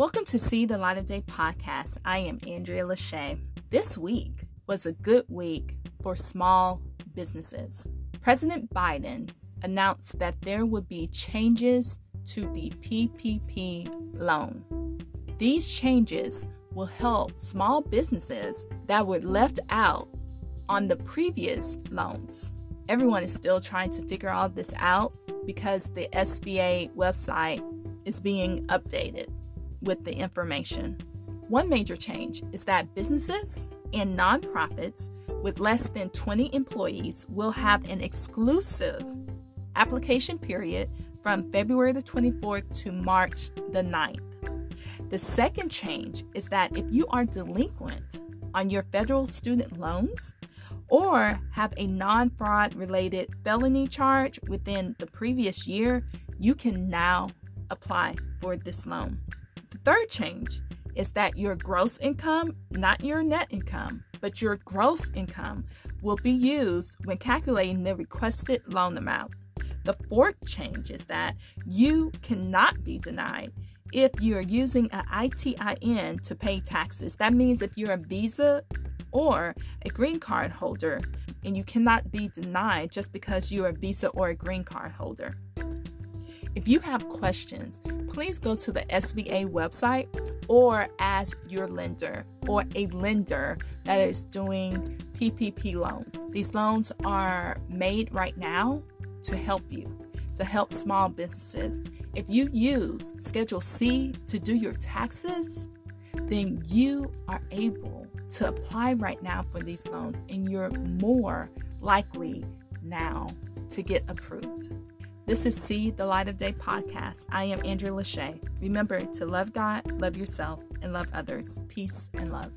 Welcome to See the Light of Day podcast. I am Andrea Lachey. This week was a good week for small businesses. President Biden announced that there would be changes to the PPP loan. These changes will help small businesses that were left out on the previous loans. Everyone is still trying to figure all this out because the SBA website is being updated with the information. One major change is that businesses and nonprofits with less than 20 employees will have an exclusive application period from February the 24th to March the 9th. The second change is that if you are delinquent on your federal student loans or have a non fraud related felony charge within the previous year, you can now apply for this loan. The third change is that your gross income, not your net income, but your gross income, will be used when calculating the requested loan amount. The fourth change is that you cannot be denied if you're using an ITIN to pay taxes. That means if you're a Visa or a green card holder, and you cannot be denied just because you're a Visa or a green card holder. If you have questions, please go to the SBA website or ask your lender or a lender that is doing PPP loans. These loans are made right now to help you, to help small businesses. If you use Schedule C to do your taxes, then you are able to apply right now for these loans and you're more likely now to get approved. This is See the Light of Day podcast. I am Andrea Lachey. Remember to love God, love yourself, and love others. Peace and love.